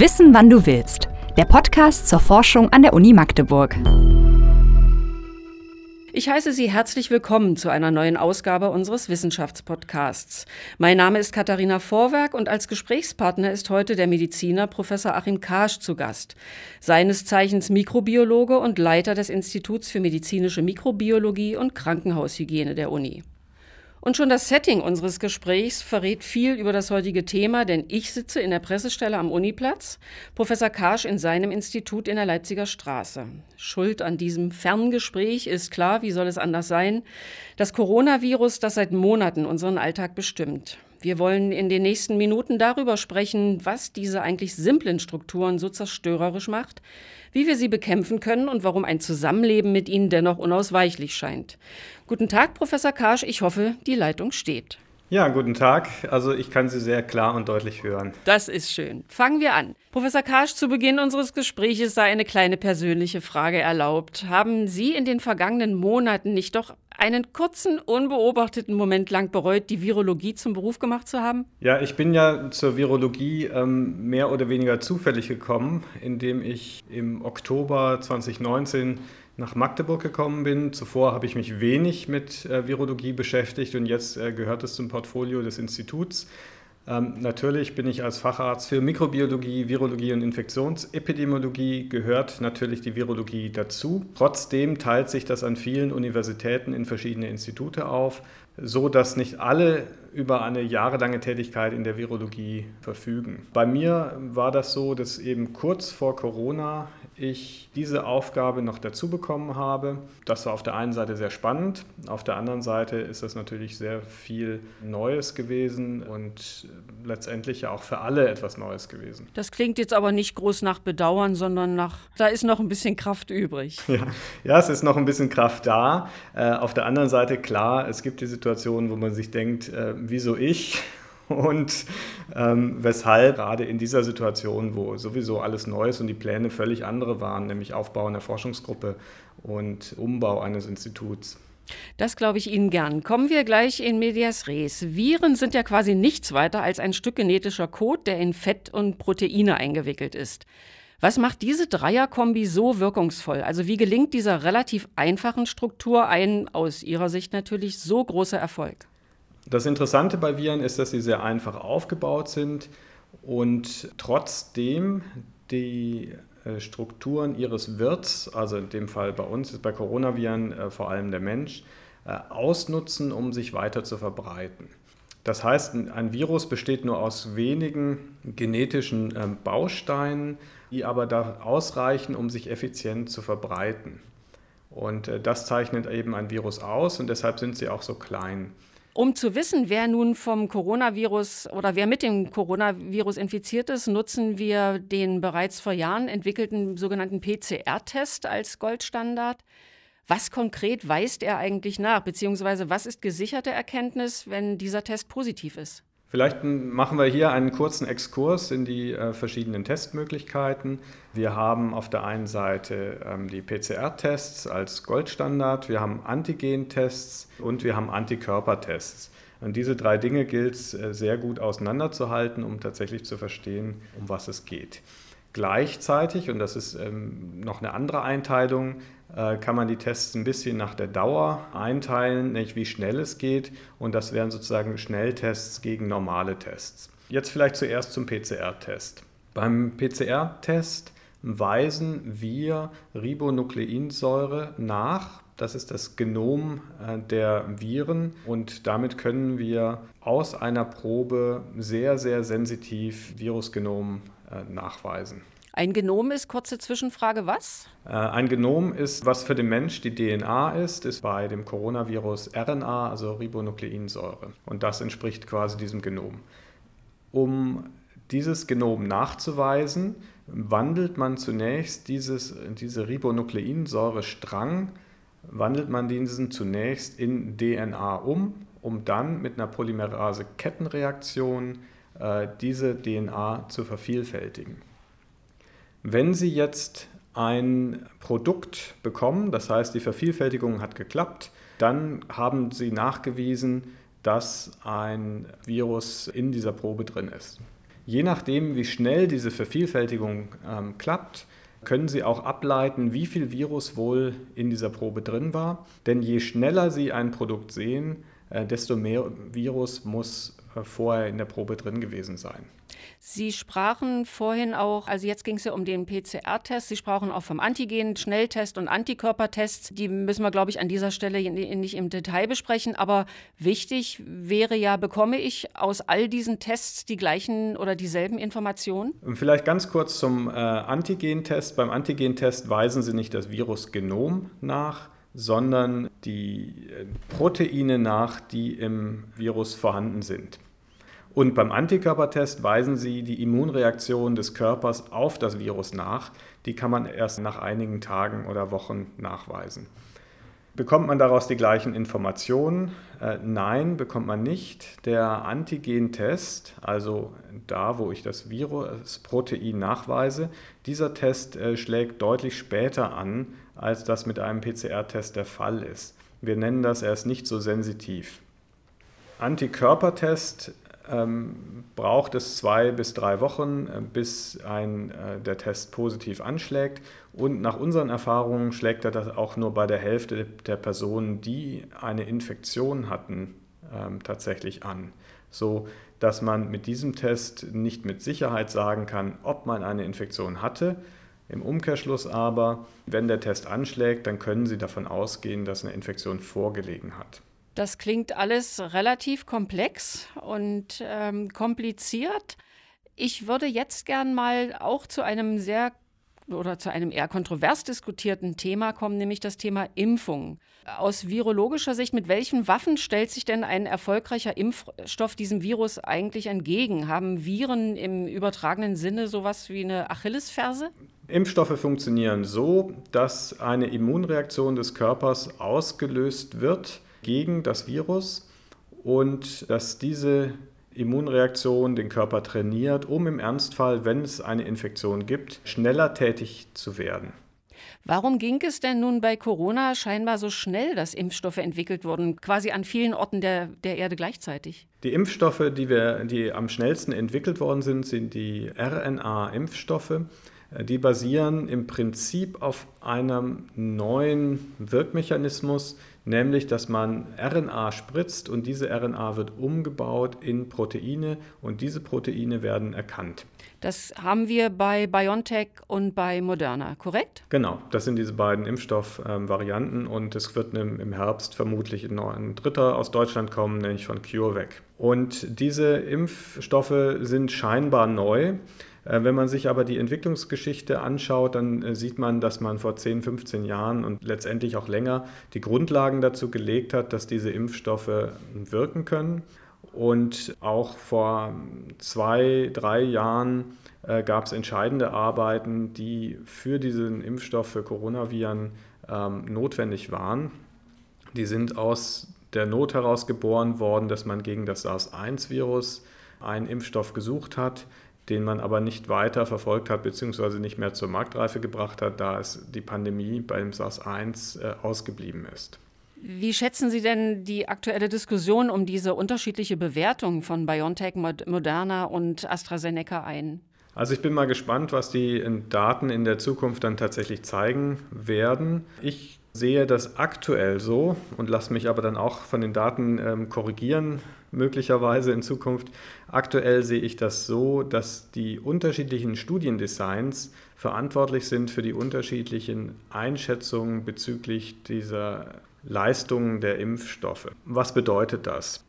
Wissen, wann du willst. Der Podcast zur Forschung an der Uni Magdeburg. Ich heiße Sie herzlich willkommen zu einer neuen Ausgabe unseres Wissenschaftspodcasts. Mein Name ist Katharina Vorwerk und als Gesprächspartner ist heute der Mediziner Professor Achim Karsch zu Gast. Seines Zeichens Mikrobiologe und Leiter des Instituts für medizinische Mikrobiologie und Krankenhaushygiene der Uni. Und schon das Setting unseres Gesprächs verrät viel über das heutige Thema, denn ich sitze in der Pressestelle am Uniplatz, Professor Karsch in seinem Institut in der Leipziger Straße. Schuld an diesem Ferngespräch ist klar, wie soll es anders sein, das Coronavirus, das seit Monaten unseren Alltag bestimmt. Wir wollen in den nächsten Minuten darüber sprechen, was diese eigentlich simplen Strukturen so zerstörerisch macht, wie wir sie bekämpfen können und warum ein Zusammenleben mit ihnen dennoch unausweichlich scheint. Guten Tag, Professor Karsch. Ich hoffe, die Leitung steht. Ja, guten Tag. Also ich kann Sie sehr klar und deutlich hören. Das ist schön. Fangen wir an. Professor Karsch, zu Beginn unseres Gesprächs sei eine kleine persönliche Frage erlaubt. Haben Sie in den vergangenen Monaten nicht doch einen kurzen, unbeobachteten Moment lang bereut, die Virologie zum Beruf gemacht zu haben? Ja, ich bin ja zur Virologie ähm, mehr oder weniger zufällig gekommen, indem ich im Oktober 2019 nach Magdeburg gekommen bin. Zuvor habe ich mich wenig mit äh, Virologie beschäftigt und jetzt äh, gehört es zum Portfolio des Instituts. Ähm, natürlich bin ich als Facharzt für Mikrobiologie, Virologie und Infektionsepidemiologie gehört natürlich die Virologie dazu. Trotzdem teilt sich das an vielen Universitäten in verschiedene Institute auf, so dass nicht alle über eine jahrelange Tätigkeit in der Virologie verfügen. Bei mir war das so, dass eben kurz vor Corona ich diese Aufgabe noch dazu bekommen habe. Das war auf der einen Seite sehr spannend, auf der anderen Seite ist das natürlich sehr viel Neues gewesen und letztendlich ja auch für alle etwas Neues gewesen. Das klingt jetzt aber nicht groß nach Bedauern, sondern nach, da ist noch ein bisschen Kraft übrig. Ja, ja es ist noch ein bisschen Kraft da. Äh, auf der anderen Seite, klar, es gibt die Situation, wo man sich denkt, äh, wieso ich? und ähm, weshalb gerade in dieser Situation, wo sowieso alles neu ist und die Pläne völlig andere waren, nämlich Aufbau einer Forschungsgruppe und Umbau eines Instituts. Das glaube ich Ihnen gern. Kommen wir gleich in Medias Res. Viren sind ja quasi nichts weiter als ein Stück genetischer Code, der in Fett und Proteine eingewickelt ist. Was macht diese Dreierkombi so wirkungsvoll? Also wie gelingt dieser relativ einfachen Struktur ein, aus Ihrer Sicht natürlich, so großer Erfolg? Das Interessante bei Viren ist, dass sie sehr einfach aufgebaut sind und trotzdem die äh, Strukturen ihres Wirts, also in dem Fall bei uns ist bei Coronaviren äh, vor allem der Mensch, äh, ausnutzen, um sich weiter zu verbreiten. Das heißt, ein Virus besteht nur aus wenigen genetischen ähm, Bausteinen, die aber da ausreichen, um sich effizient zu verbreiten. Und das zeichnet eben ein Virus aus und deshalb sind sie auch so klein. Um zu wissen, wer nun vom Coronavirus oder wer mit dem Coronavirus infiziert ist, nutzen wir den bereits vor Jahren entwickelten sogenannten PCR-Test als Goldstandard. Was konkret weist er eigentlich nach, beziehungsweise was ist gesicherte Erkenntnis, wenn dieser Test positiv ist? Vielleicht machen wir hier einen kurzen Exkurs in die äh, verschiedenen Testmöglichkeiten. Wir haben auf der einen Seite ähm, die PCR-Tests als Goldstandard, wir haben Antigen-Tests und wir haben Antikörpertests. Und diese drei Dinge gilt es äh, sehr gut auseinanderzuhalten, um tatsächlich zu verstehen, um was es geht. Gleichzeitig, und das ist ähm, noch eine andere Einteilung, äh, kann man die Tests ein bisschen nach der Dauer einteilen, nicht wie schnell es geht. Und das wären sozusagen Schnelltests gegen normale Tests. Jetzt vielleicht zuerst zum PCR-Test. Beim PCR-Test weisen wir Ribonukleinsäure nach. Das ist das Genom äh, der Viren und damit können wir aus einer Probe sehr, sehr sensitiv Virusgenom nachweisen. Ein Genom ist, kurze Zwischenfrage, was? Äh, ein Genom ist, was für den Mensch die DNA ist, ist bei dem Coronavirus RNA, also Ribonukleinsäure. Und das entspricht quasi diesem Genom. Um dieses Genom nachzuweisen, wandelt man zunächst dieses, diese Ribonukleinsäure-Strang, wandelt man diesen zunächst in DNA um, um dann mit einer Polymerase-Kettenreaktion äh, diese DNA zu vervielfältigen. Wenn Sie jetzt ein Produkt bekommen, das heißt die Vervielfältigung hat geklappt, dann haben Sie nachgewiesen, dass ein Virus in dieser Probe drin ist. Je nachdem, wie schnell diese Vervielfältigung ähm, klappt, können Sie auch ableiten, wie viel Virus wohl in dieser Probe drin war. Denn je schneller Sie ein Produkt sehen, äh, desto mehr Virus muss äh, vorher in der Probe drin gewesen sein. Sie sprachen vorhin auch, also jetzt ging es ja um den PCR-Test, Sie sprachen auch vom Antigen-Schnelltest und Antikörpertests. Die müssen wir, glaube ich, an dieser Stelle nicht im Detail besprechen. Aber wichtig wäre ja, bekomme ich aus all diesen Tests die gleichen oder dieselben Informationen? Vielleicht ganz kurz zum äh, Antigen-Test. Beim Antigen-Test weisen Sie nicht das Virusgenom nach, sondern die äh, Proteine nach, die im Virus vorhanden sind. Und beim Antikörpertest weisen sie die Immunreaktion des Körpers auf das Virus nach. Die kann man erst nach einigen Tagen oder Wochen nachweisen. Bekommt man daraus die gleichen Informationen? Äh, nein, bekommt man nicht. Der Antigentest, also da, wo ich das Virusprotein nachweise, dieser Test äh, schlägt deutlich später an, als das mit einem PCR-Test der Fall ist. Wir nennen das, er ist nicht so sensitiv. Antikörpertest ähm, braucht es zwei bis drei Wochen, äh, bis ein, äh, der Test positiv anschlägt. Und nach unseren Erfahrungen schlägt er das auch nur bei der Hälfte der Personen, die eine Infektion hatten, ähm, tatsächlich an. So dass man mit diesem Test nicht mit Sicherheit sagen kann, ob man eine Infektion hatte. Im Umkehrschluss aber, wenn der Test anschlägt, dann können Sie davon ausgehen, dass eine Infektion vorgelegen hat. Das klingt alles relativ komplex und ähm, kompliziert. Ich würde jetzt gern mal auch zu einem sehr oder zu einem eher kontrovers diskutierten Thema kommen, nämlich das Thema Impfung. Aus virologischer Sicht, mit welchen Waffen stellt sich denn ein erfolgreicher Impfstoff diesem Virus eigentlich entgegen? Haben Viren im übertragenen Sinne sowas wie eine Achillesferse? Impfstoffe funktionieren so, dass eine Immunreaktion des Körpers ausgelöst wird, gegen das Virus und dass diese Immunreaktion den Körper trainiert, um im Ernstfall, wenn es eine Infektion gibt, schneller tätig zu werden. Warum ging es denn nun bei Corona scheinbar so schnell, dass Impfstoffe entwickelt wurden, quasi an vielen Orten der, der Erde gleichzeitig? Die Impfstoffe, die, wir, die am schnellsten entwickelt worden sind, sind die RNA-Impfstoffe. Die basieren im Prinzip auf einem neuen Wirkmechanismus, nämlich dass man RNA spritzt und diese RNA wird umgebaut in Proteine und diese Proteine werden erkannt. Das haben wir bei BioNTech und bei Moderna, korrekt? Genau, das sind diese beiden Impfstoffvarianten und es wird im Herbst vermutlich ein dritter aus Deutschland kommen, nämlich von CureVac. Und diese Impfstoffe sind scheinbar neu. Äh, wenn man sich aber die Entwicklungsgeschichte anschaut, dann äh, sieht man, dass man vor 10, 15 Jahren und letztendlich auch länger die Grundlagen dazu gelegt hat, dass diese Impfstoffe wirken können. Und auch vor zwei, drei Jahren äh, gab es entscheidende Arbeiten, die für diesen Impfstoff für Coronaviren ähm, notwendig waren. Die sind aus der Not heraus geboren worden, dass man gegen das SARS-1-Virus einen Impfstoff gesucht hat, den man aber nicht weiter verfolgt hat bzw. nicht mehr zur Marktreife gebracht hat, da es die Pandemie beim SARS-1 äh, ausgeblieben ist. Wie schätzen Sie denn die aktuelle Diskussion um diese unterschiedliche Bewertung von BioNTech, Moderna und AstraZeneca ein? Also ich bin mal gespannt, was die Daten in der Zukunft dann tatsächlich zeigen werden. Ich sehe das aktuell so und lasse mich aber dann auch von den Daten ähm, korrigieren, möglicherweise in Zukunft. Aktuell sehe ich das so, dass die unterschiedlichen Studiendesigns verantwortlich sind für die unterschiedlichen Einschätzungen bezüglich dieser Leistungen der Impfstoffe. Was bedeutet das?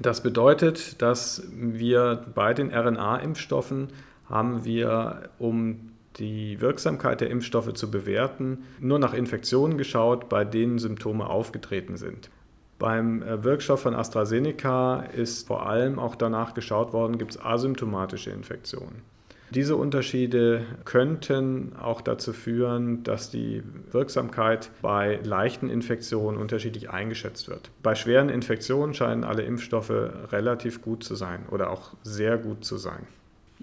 Das bedeutet, dass wir bei den RNA-Impfstoffen haben wir, um die Wirksamkeit der Impfstoffe zu bewerten, nur nach Infektionen geschaut, bei denen Symptome aufgetreten sind. Beim äh, Wirkstoff von AstraZeneca ist vor allem auch danach geschaut worden, gibt es asymptomatische Infektionen. Diese Unterschiede könnten auch dazu führen, dass die Wirksamkeit bei leichten Infektionen unterschiedlich eingeschätzt wird. Bei schweren Infektionen scheinen alle Impfstoffe relativ gut zu sein oder auch sehr gut zu sein.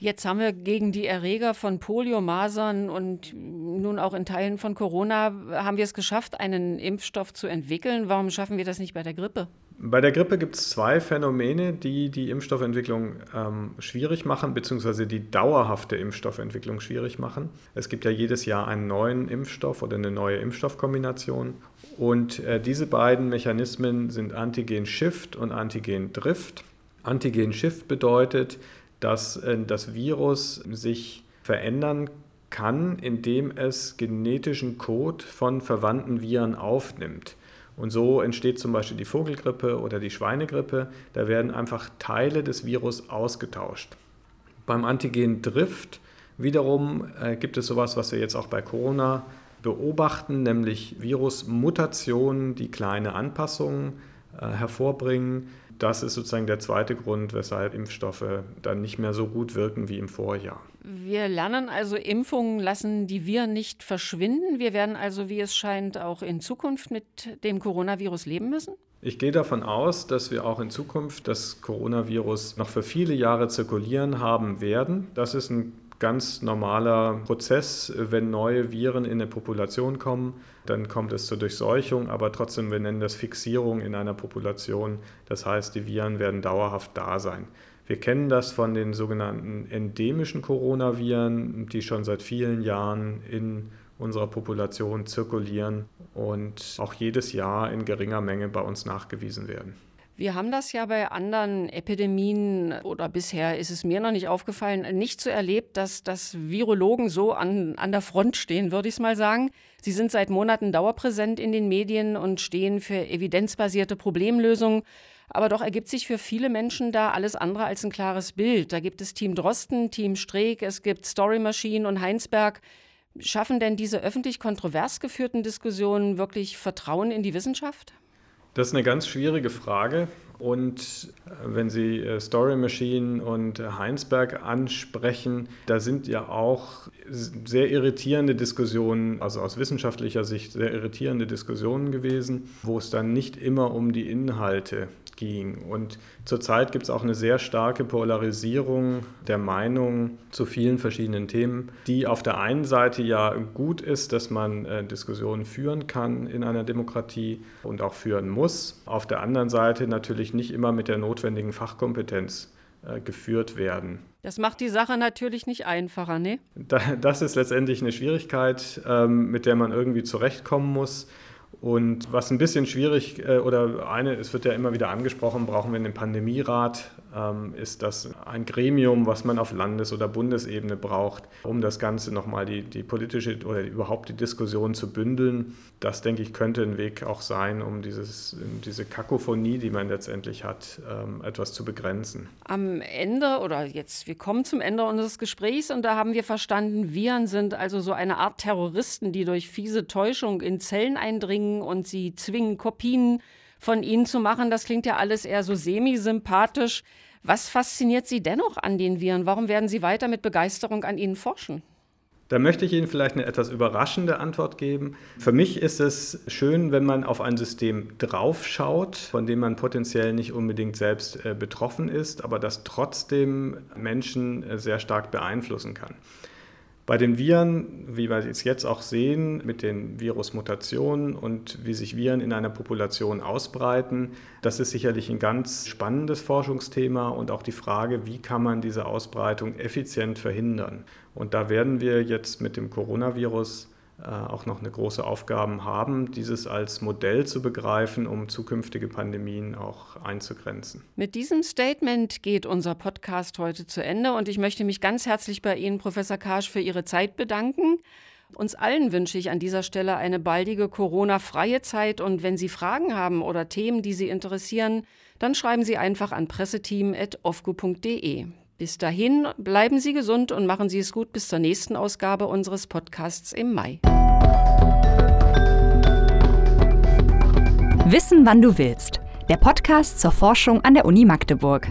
Jetzt haben wir gegen die Erreger von Polio, Masern und nun auch in Teilen von Corona, haben wir es geschafft, einen Impfstoff zu entwickeln. Warum schaffen wir das nicht bei der Grippe? Bei der Grippe gibt es zwei Phänomene, die die Impfstoffentwicklung ähm, schwierig machen, beziehungsweise die dauerhafte Impfstoffentwicklung schwierig machen. Es gibt ja jedes Jahr einen neuen Impfstoff oder eine neue Impfstoffkombination. Und äh, diese beiden Mechanismen sind Antigen-Shift und Antigen-Drift. Antigen-Shift bedeutet, dass äh, das Virus sich verändern kann, indem es genetischen Code von verwandten Viren aufnimmt. Und so entsteht zum Beispiel die Vogelgrippe oder die Schweinegrippe. Da werden einfach Teile des Virus ausgetauscht. Beim Antigen Drift wiederum äh, gibt es sowas, was wir jetzt auch bei Corona beobachten, nämlich Virusmutationen, die kleine Anpassungen hervorbringen. Das ist sozusagen der zweite Grund, weshalb Impfstoffe dann nicht mehr so gut wirken wie im Vorjahr. Wir lernen also, Impfungen lassen die Viren nicht verschwinden. Wir werden also, wie es scheint, auch in Zukunft mit dem Coronavirus leben müssen? Ich gehe davon aus, dass wir auch in Zukunft das Coronavirus noch für viele Jahre zirkulieren haben werden. Das ist ein ganz normaler Prozess. Wenn neue Viren in eine Population kommen, dann kommt es zur Durchseuchung, aber trotzdem, wir nennen das Fixierung in einer Population. Das heißt, die Viren werden dauerhaft da sein. Wir kennen das von den sogenannten endemischen Coronaviren, die schon seit vielen Jahren in unserer Population zirkulieren und auch jedes Jahr in geringer Menge bei uns nachgewiesen werden. Wir haben das ja bei anderen Epidemien oder bisher ist es mir noch nicht aufgefallen, nicht so erlebt, dass, dass Virologen so an, an der Front stehen, würde ich es mal sagen. Sie sind seit Monaten dauerpräsent in den Medien und stehen für evidenzbasierte Problemlösungen. Aber doch ergibt sich für viele Menschen da alles andere als ein klares Bild. Da gibt es Team Drosten, Team Streeck, es gibt Story Machine und Heinsberg. Schaffen denn diese öffentlich kontrovers geführten Diskussionen wirklich Vertrauen in die Wissenschaft? Das ist eine ganz schwierige Frage. Und äh, wenn Sie äh, Story Machine und äh, Heinsberg ansprechen, da sind ja auch sehr irritierende Diskussionen, also aus wissenschaftlicher Sicht sehr irritierende Diskussionen gewesen, wo es dann nicht immer um die Inhalte ging. Und zurzeit gibt es auch eine sehr starke Polarisierung der Meinung zu vielen verschiedenen Themen, die auf der einen Seite ja gut ist, dass man äh, Diskussionen führen kann in einer Demokratie und auch führen muss. Auf der anderen Seite natürlich nicht immer mit der notwendigen Fachkompetenz äh, geführt werden. Das macht die Sache natürlich nicht einfacher, ne? Das ist letztendlich eine Schwierigkeit, ähm, mit der man irgendwie zurechtkommen muss. Und was ein bisschen schwierig äh, oder eine, es wird ja immer wieder angesprochen, brauchen wir einen Pandemierat, ähm, ist das ein Gremium, was man auf Landes- oder Bundesebene braucht, um das Ganze nochmal die, die politische oder überhaupt die Diskussion zu bündeln. Das, denke ich, könnte ein Weg auch sein, um dieses, diese Kakophonie, die man letztendlich hat, ähm, etwas zu begrenzen. Am Ende oder jetzt, wir kommen zum Ende unseres Gesprächs und da haben wir verstanden, Viren sind also so eine Art Terroristen, die durch fiese Täuschung in Zellen eindringen und sie zwingen, Kopien von ihnen zu machen. Das klingt ja alles eher so semi-sympathisch. Was fasziniert Sie dennoch an den Viren? Warum werden Sie weiter mit Begeisterung an ihnen forschen? Da möchte ich Ihnen vielleicht eine etwas überraschende Antwort geben. Für mich ist es schön, wenn man auf ein System draufschaut, von dem man potenziell nicht unbedingt selbst äh, betroffen ist, aber das trotzdem Menschen äh, sehr stark beeinflussen kann. Bei den Viren, wie wir es jetzt auch sehen, mit den Virusmutationen und wie sich Viren in einer Population ausbreiten, das ist sicherlich ein ganz spannendes Forschungsthema und auch die Frage, wie kann man diese Ausbreitung effizient verhindern. Und da werden wir jetzt mit dem Coronavirus auch noch eine große Aufgabe haben, dieses als Modell zu begreifen, um zukünftige Pandemien auch einzugrenzen. Mit diesem Statement geht unser Podcast heute zu Ende und ich möchte mich ganz herzlich bei Ihnen, Professor Karsch, für Ihre Zeit bedanken. Uns allen wünsche ich an dieser Stelle eine baldige Corona-freie Zeit und wenn Sie Fragen haben oder Themen, die Sie interessieren, dann schreiben Sie einfach an presseteam.ofgo.de. Bis dahin bleiben Sie gesund und machen Sie es gut bis zur nächsten Ausgabe unseres Podcasts im Mai. Wissen, wann du willst. Der Podcast zur Forschung an der Uni Magdeburg.